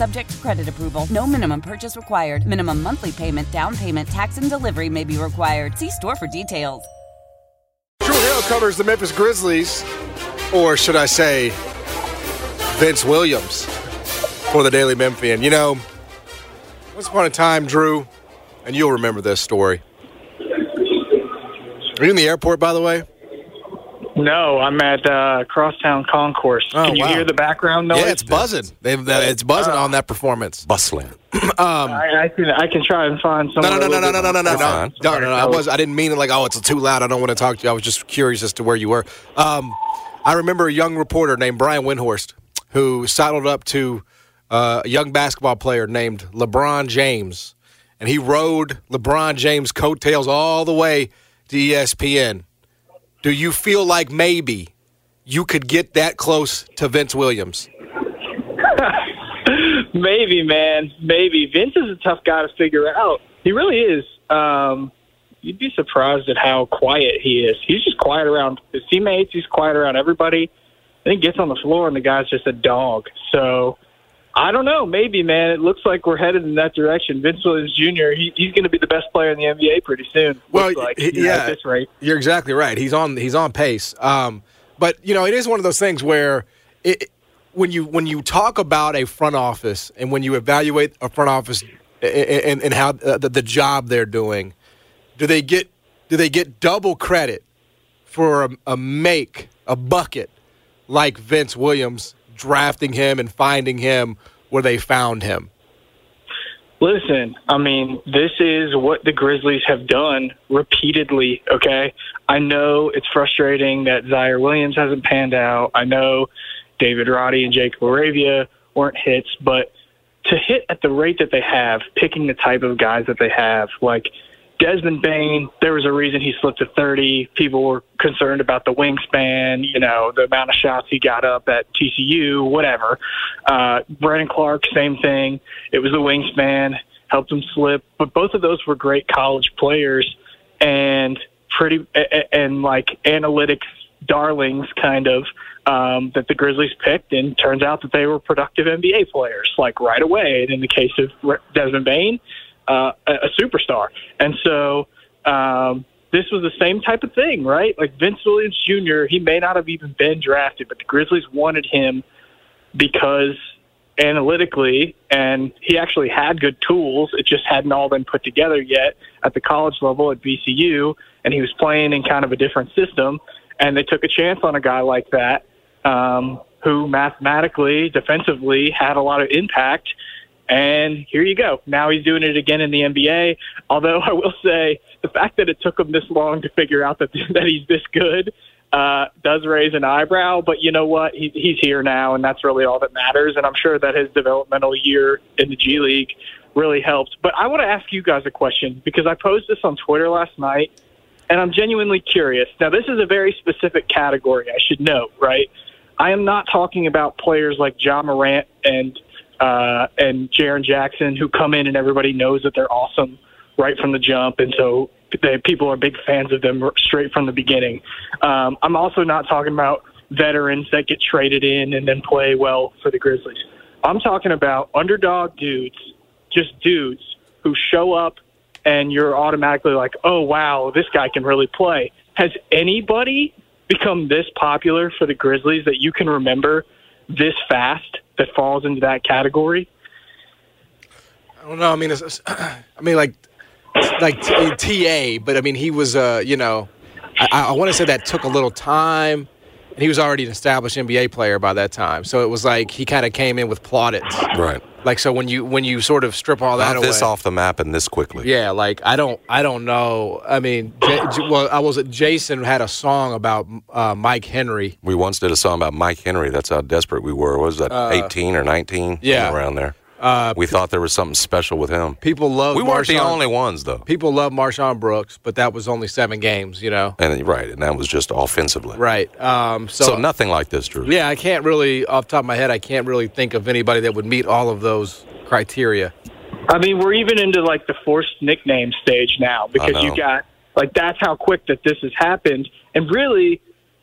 Subject to credit approval. No minimum purchase required. Minimum monthly payment, down payment, tax, and delivery may be required. See store for details. Drew Hill covers the Memphis Grizzlies, or should I say, Vince Williams for the Daily Memphian. You know, once upon a time, Drew, and you'll remember this story. Are you in the airport, by the way? No, I'm at uh, Crosstown Concourse. Oh, Can you wow. hear the background noise? Yeah, it's buzzing. They've, uh, it's buzzing on that performance. Bustling. I, I can I can try and find No, somewhere. no, no, no, no, no, no, no, no, no, no, no. I was. I didn't mean it like, oh, it's too loud. I don't want to talk to you. I was just curious as to where you were. Um, I remember a young reporter named Brian Windhorst who sidled up to uh, a young basketball player named LeBron James, and he rode LeBron James' coattails all the way to ESPN. Do you feel like maybe you could get that close to Vince Williams? Maybe, man. Maybe. Vince is a tough guy to figure out. He really is. Um, you'd be surprised at how quiet he is. He's just quiet around his teammates. He's quiet around everybody. Then he gets on the floor and the guy's just a dog. So I don't know. Maybe, man. It looks like we're headed in that direction. Vince Williams Jr. He, he's going to be the best player in the NBA pretty soon. Well, like, he- you know, yeah. this rate. You're exactly right. He's on he's on pace. Um, but you know, it is one of those things where it, when you when you talk about a front office and when you evaluate a front office and, and how uh, the, the job they're doing, do they get do they get double credit for a, a make a bucket like Vince Williams drafting him and finding him where they found him? Listen, I mean, this is what the Grizzlies have done repeatedly, okay? I know it's frustrating that Ziaire Williams hasn't panned out. I know David Roddy and Jake LaRavia weren't hits, but to hit at the rate that they have, picking the type of guys that they have, like Desmond Bane, there was a reason he slipped to 30. People were concerned about the wingspan, you know, the amount of shots he got up at TCU, whatever. Uh, Brandon Clarke, same thing. It was the wingspan, helped him slip. But both of those were great college players and pretty, and like analytics darlings kind of um, that the Grizzlies picked, and turns out that they were productive NBA players, like right away. And in the case of Desmond Bane, uh, a, superstar. And so um, this was the same type of thing, right? Like Vince Williams Jr., he may not have even been drafted, but the Grizzlies wanted him because analytically, and he actually had good tools. It just hadn't all been put together yet at the college level at VCU, and he was playing in kind of a different system. And they took a chance on a guy like that, um, who mathematically, defensively, had a lot of impact. And here you go. Now he's doing it again in the NBA. Although I will say the fact that it took him this long to figure out that that he's this good uh, does raise an eyebrow. But you know what? He, he's here now, and that's really all that matters. And I'm sure that his developmental year in the G League really helped. But I want to ask you guys a question because I posed this on Twitter last night, and I'm genuinely curious. Now, this is a very specific category, I should note, right? I am not talking about players like Ja Morant and uh, and Jaren Jackson who come in and everybody knows that they're awesome right from the jump, and so they, people are big fans of them straight from the beginning. Um, I'm also not talking about veterans that get traded in and then play well for the Grizzlies. I'm talking about underdog dudes, just dudes who show up and you're automatically like, oh, wow, this guy can really play. Has anybody become this popular for the Grizzlies that you can remember this fast that falls into that category? I don't know. I mean, it's, it's- I mean, like, like TA, but I mean, he was, uh, you know, I, I want to say that took a little time, and he was already an established NBA player by that time. So it was like he kind of came in with plaudits. Right. Like so when you when you sort of strip all that Knock away. this off the map and this quickly. Yeah, like I don't, I don't know. I mean, J- J- well, I was Jason had a song about uh, Mike Henry. We once did a song about Mike Henry. That's how desperate we were. What was that, 18 or 19? Uh, yeah. Around there. Uh, We thought there was something special with him. people love. We weren't the only ones, though. People love MarShon Brooks, but that was only seven games. You know, And right, and that was just offensively. right? Um, so, So, nothing like this, Drew. yeah, I can't really, off the top of my head, I can't really think of anybody that would meet all of those criteria. I mean, we're even into like the forced nickname stage now because you got like that's how quick that this has happened, and really,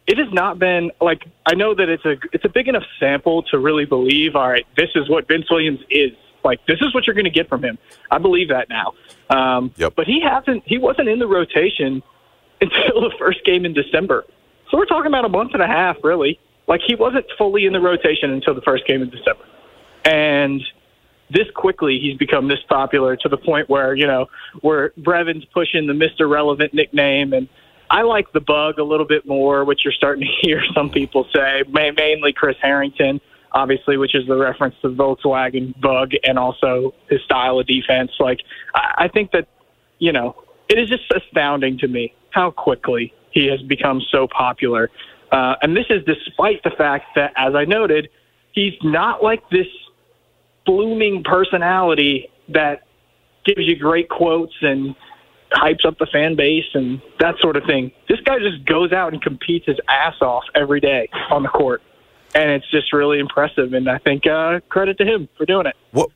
it has not been like I know that it's a it's a big enough sample to really believe. All right, this is what Vince Williams is like. This is what you're going to get from him. I believe that now. Um, Yep. But he hasn't. He wasn't in the rotation until the first game in December. So we're talking about a month and a half, really. Like he wasn't fully in the rotation until the first game in December, and this quickly he's become this popular to the point where you know where Brevin's pushing the Mister Relevant nickname, and I like the bug a little bit more, which you're starting to hear some people say, ma- mainly Chris Herrington, obviously, which is the reference to Volkswagen bug and also his style of defense. Like I, I think that you know it is just astounding to me how quickly he has become so popular, uh, and this is despite the fact that, as I noted, he's not like this blooming personality that gives you great quotes and hypes up the fan base and that sort of thing. This guy just goes out and competes his ass off every day on the court. And it's just really impressive. And I think uh, credit to him for doing it. What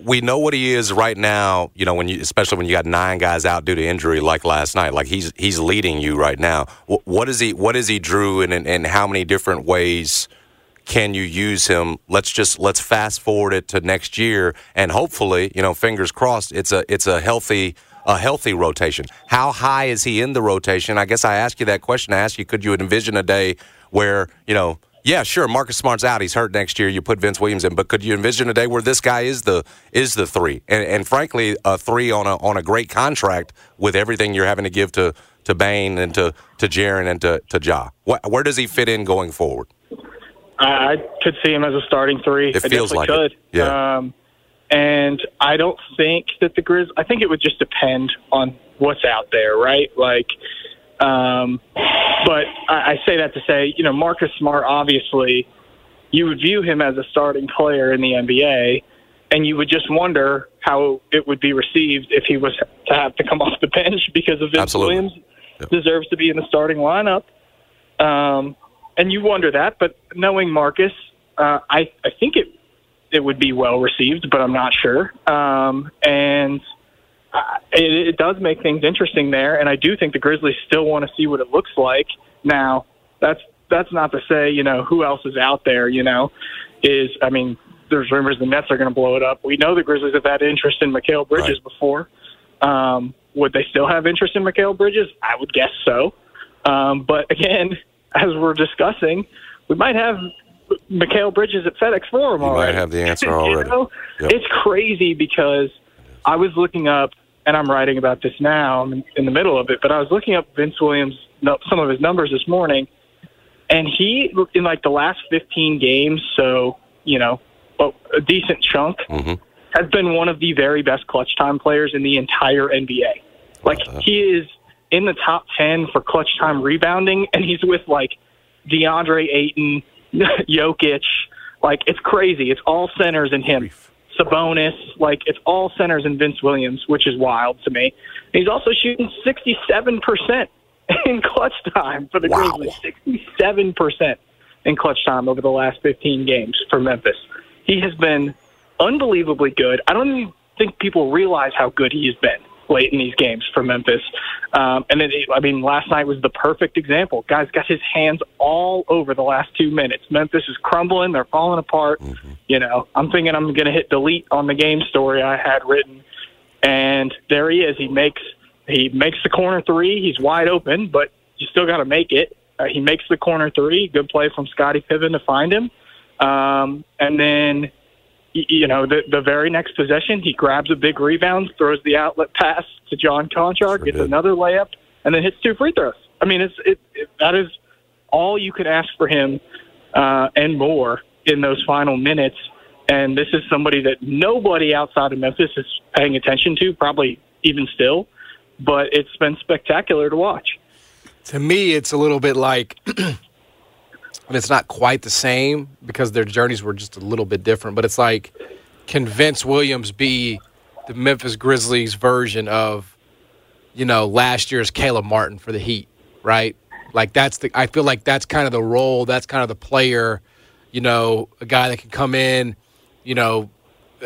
we know what he is right now. You know, when you, especially when you got nine guys out due to injury, like last night. Like he's he's leading you right now. What, what is he? What is he, Drew? And and how many different ways can you use him? Let's just let's fast forward it to next year, and hopefully, you know, fingers crossed, it's a it's a healthy a healthy rotation. How high is he in the rotation? I guess I asked you that question. I asked you, could you envision a day where you know? Yeah, sure. Marcus Smart's out; he's hurt next year. You put Vince Williams in, but could you envision a day where this guy is the is the three, and, and frankly, a three on a on a great contract with everything you're having to give to to Bane and to to Jaren and to to Ja. Wh- Where does he fit in going forward? I I could see him as a starting three. It I feels like it. Yeah. Um, and I don't think that the Grizz. I think it would just depend on what's out there, right? Like, um, but I, I say that to say, you know, Marcus Smart, obviously, you would view him as a starting player in the NBA, and you would just wonder how it would be received if he was to have to come off the bench because of Vince Absolutely. Williams Yep. deserves to be in the starting lineup. Um, and you wonder that, but knowing Marcus, uh, I I think it it would be well received, but I'm not sure. Um, and uh, it, it does make things interesting there, and I do think the Grizzlies still want to see what it looks like. Now, that's that's not to say you know who else is out there. You know, is I mean, there's rumors the Nets are going to blow it up. We know the Grizzlies have had interest in Mikal Bridges Right. before. Um, would they still have interest in Mikal Bridges? I would guess so. Um, but again, as we're discussing, we might have Mikal Bridges at FedEx Forum You might have the answer You already. know? Yep. It's crazy because I was looking up, and I'm writing about this now. I'm in, the middle of it, but I was looking up Vince Williams, some of his numbers this morning, and he in like the last 15 games, so you know, a, decent chunk, hmm has been one of the very best clutch time players in the entire NBA. Like Uh-huh. he is in the top 10 for clutch time rebounding, and he's with like DeAndre Ayton, Jokic. Like it's crazy. It's all centers in him. Sabonis, like it's all centers in Vince Williams, which is wild to me. He's also shooting 67% in clutch time for the Wow. Grizzlies. 67% in clutch time over the last 15 games for Memphis. He has been unbelievably good. I don't even think people realize how good he has been late in these games for Memphis. Um, and then, I mean, last night was the perfect example. Guys got his hands all over the last two minutes. Memphis is crumbling; they're falling apart. You know, I'm thinking I'm going to hit delete on the game story I had written, and there he is. He makes he makes the corner three. He's wide open, but you still got to make it. Uh, he makes the corner three. Good play from Scotty Pippen to find him. Um, and then, you know, the, the very next possession, he grabs a big rebound, throws the outlet pass to John Konchar, Sure gets did. another layup, and then hits two free throws. I mean, it's it, it that is all you could ask for him uh, and more in those final minutes. And this is somebody that nobody outside of Memphis is paying attention to, probably even still. But it's been spectacular to watch. To me, it's a little bit like, and it's not quite the same because their journeys were just a little bit different. But it's like, can Vince Williams be the Memphis Grizzlies version of, you know, last year's Caleb Martin for the Heat, right? Like that's the I feel like that's kind of the role, that's kind of the player, you know, a guy that can come in, you know,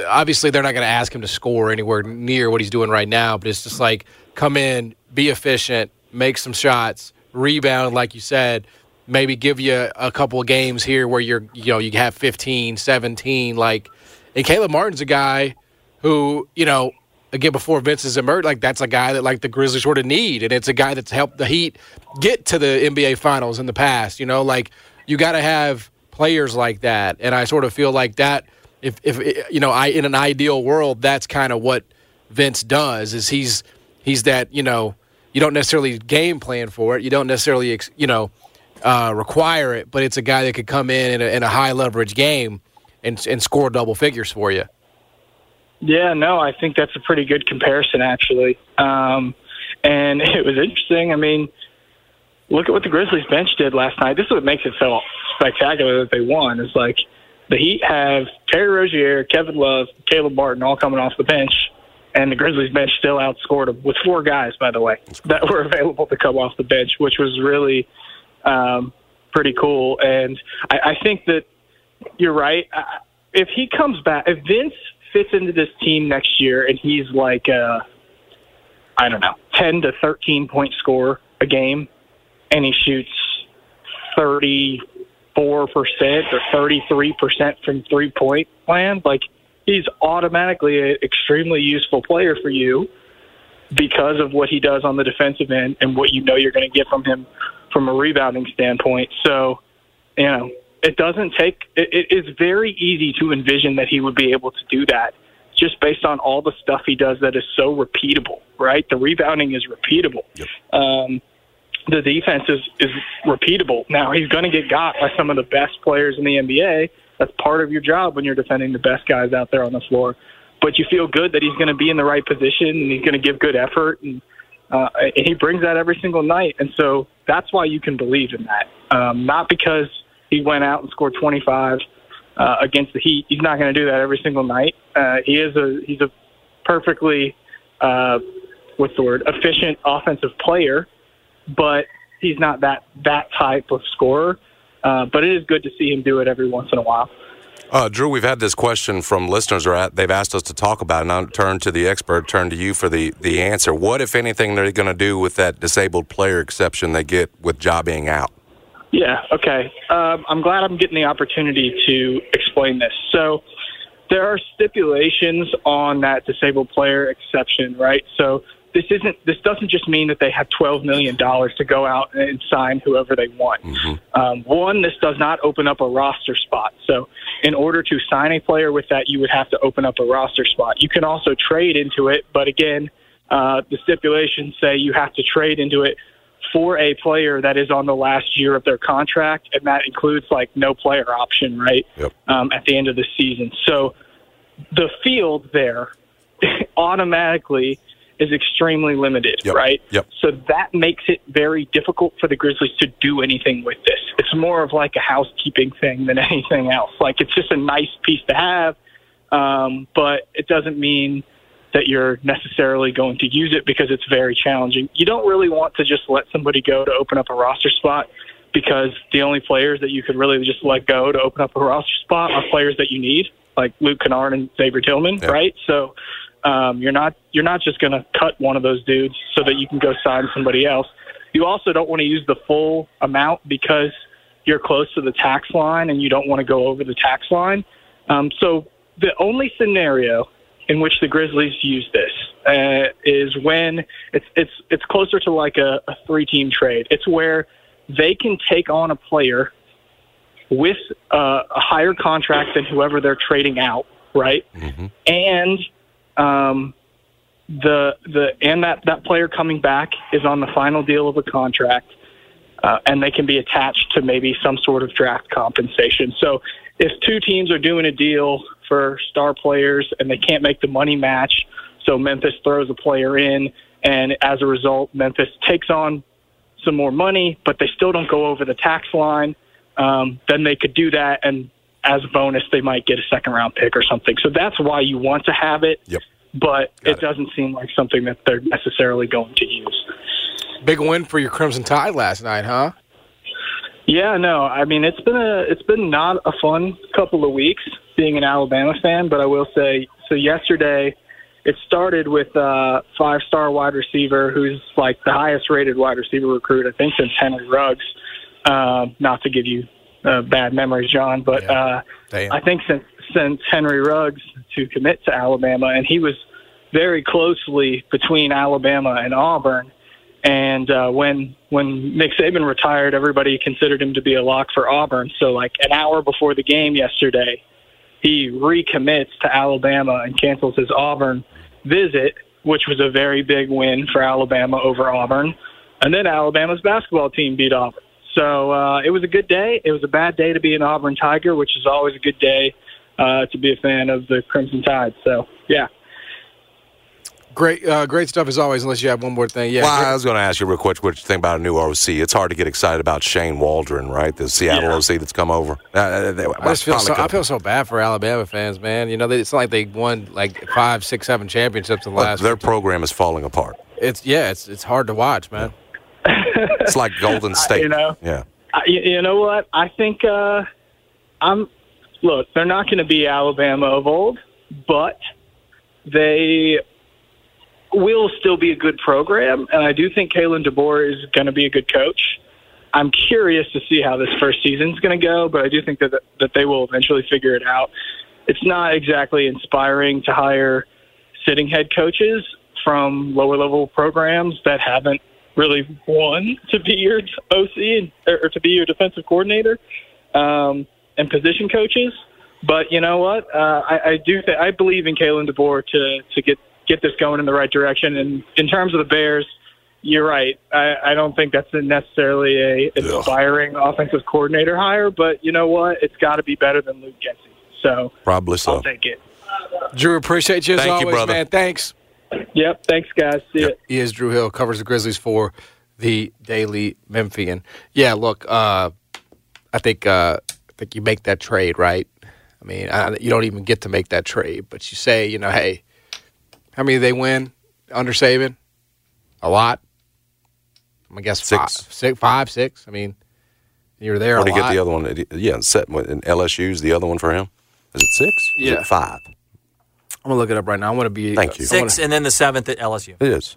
obviously they're not going to ask him to score anywhere near what he's doing right now, but it's just like come in, be efficient, make some shots, rebound like you said, maybe give you a couple of games here where you're you know, you have 15, 17 like and Caleb Martin's a guy who, you know, again before Vince has emerged, like that's a guy that like the Grizzlies sort of need, and it's a guy that's helped the Heat get to the NBA Finals in the past. You know, like you got to have players like that, and I sort of feel like that. If if you know, I in an ideal world, that's kind of what Vince does. Is he's he's that you know you don't necessarily game plan for it, you don't necessarily you know uh, require it, but it's a guy that could come in in a, in a high leverage game and and score double figures for you. Yeah, no, I think that's a pretty good comparison, actually. Um, and it was interesting. I mean, look at what the Grizzlies bench did last night. This is what makes it so spectacular that they won. Is like the Heat have Terry Rozier, Kevin Love, Caleb Martin all coming off the bench, and the Grizzlies bench still outscored them with four guys, by the way, that were available to come off the bench, which was really um, pretty cool. And I, I think that you're right. If he comes back, if Vince fits into this team next year and he's like uh I don't know, 10 to 13 point score a game and he shoots 34% or 33% from three point land, like he's automatically an extremely useful player for you because of what he does on the defensive end and what you know you're going to get from him from a rebounding standpoint. So, you know, it doesn't take it, it is very easy to envision that he would be able to do that just based on all the stuff he does that is so repeatable right? The rebounding is repeatable. Yep. um, the defense is is repeatable. Now he's going to get got by some of the best players in the nba that's part of your job when you're defending the best guys out there on the floor but you feel good that he's going to be in the right position and he's going to give good effort and uh, and he brings that every single night and so that's why you can believe in that um, not because he went out and scored 25 uh, against the Heat. He's not going to do that every single night. Uh, he is a he's a perfectly uh, what's the word efficient offensive player, but he's not that that type of scorer. Uh, but it is good to see him do it every once in a while. Uh, Drew, we've had this question from listeners, or they've asked us to talk about it, and I'll turn to the expert, turn to you for the, the answer. What, if anything, they're going to do with that disabled player exception they get with Ja being out? Yeah, okay. Um, I'm glad I'm getting the opportunity to explain this. So, there are stipulations on that disabled player exception, right? So, this isn't this doesn't just mean that they have 12 million dollars to go out and sign whoever they want. Mm-hmm. Um, one, this does not open up a roster spot. So, in order to sign a player with that, you would have to open up a roster spot. You can also trade into it, but again, uh, the stipulations say you have to trade into it for a player that is on the last year of their contract, and that includes like no player option, right? Yep. Um, at the end of the season. So the field there automatically is extremely limited, yep. right? Yep. So that makes it very difficult for the Grizzlies to do anything with this. It's more of like a housekeeping thing than anything else. Like it's just a nice piece to have, um, but it doesn't mean that you're necessarily going to use it because it's very challenging. You don't really want to just let somebody go to open up a roster spot because the only players that you could really just let go to open up a roster spot are players that you need, like Luke Kennard and Xavier Tillman, yep. right? So um, you're not you're not just going to cut one of those dudes so that you can go sign somebody else. You also don't want to use the full amount because you're close to the tax line and you don't want to go over the tax line. Um, so the only scenario in which the Grizzlies use this uh, is when it's it's it's closer to like a, a three team trade. It's where they can take on a player with uh, a higher contract than whoever they're trading out, right? Mm-hmm. And um, the the and that that player coming back is on the final deal of a contract, uh, and they can be attached to maybe some sort of draft compensation. So if two teams are doing a deal for star players and they can't make the money match. So Memphis throws a player in, and as a result, Memphis takes on some more money, but they still don't go over the tax line. Um, then they could do that, and as a bonus, they might get a second round pick or something. So that's why you want to have it. Yep. But Got it, it. doesn't seem like something that they're necessarily going to use. Big win for your Crimson Tide last night, huh? Yeah, no. I mean, it's been a it's been not a fun couple of weeks being an Alabama fan, but I will say so. Yesterday, it started with a five star wide receiver who's like the highest rated wide receiver recruit I think since Henry Ruggs. Um, not to give you uh, bad memories, John, but Yeah. uh, Damn. I think since since Henry Ruggs to commit to Alabama, and he was very closely between Alabama and Auburn. And uh, when when Nick Saban retired, everybody considered him to be a lock for Auburn. So like an hour before the game yesterday, he recommits to Alabama and cancels his Auburn visit, which was a very big win for Alabama over Auburn. And then Alabama's basketball team beat Auburn. So uh, it was a good day. It was a bad day to be an Auburn Tiger, which is always a good day uh, to be a fan of the Crimson Tide. So yeah. Great, uh, great stuff as always. Unless you have one more thing, yeah. Well, I was going to ask you real quick what you think about a new OC. It's hard to get excited about Shane Waldron, right? The Seattle Yeah. OC that's come over. Uh, they- I just feel so, I feel so bad for Alabama fans, man. You know, they, it's not like they won like five, six, seven championships in the Look, last. their program is falling apart. it's yeah, it's it's hard to watch, man. It's like Golden State. you know. Yeah. I, you you know what? I think uh, I'm. Look, they're not going to be Alabama of old, but they will still be a good program, and I do think Kalen DeBoer is going to be a good coach. I'm curious to see how this first season's going to go, but I do think that that they will eventually figure it out. It's not exactly inspiring to hire sitting head coaches from lower level programs that haven't really won to be your OC and, or to be your defensive coordinator um, and position coaches. But you know what? Uh, I, I do. Th- I believe in Kalen DeBoer to to get get this going in the right direction. And in terms of the Bears, you're right. I, I don't think that's necessarily a inspiring offensive coordinator hire. But you know what? It's got to be better than Luke Getsy. So Probably so. I'll take it. Drew, appreciate you as Thank you, always, brother. man. Thanks. Yep. Thanks, guys. See ya. He is Drew Hill, covers the Grizzlies for the Daily Memphian. Yeah, look, uh, I think uh, I think you make that trade, right? I mean, I, you don't even get to make that trade, but you say, you know, hey, how many did they win under Saban? A lot. I'm gonna guess Six. five, six, five, six. I mean, you were there Or a to get the other one? Yeah, set, and LSU's the other one for him. Is it six? Is Yeah. it five? I'm gonna look it up right now. I want to be. Thank uh, you. I wanna- Six, and then the seventh at LSU. It is.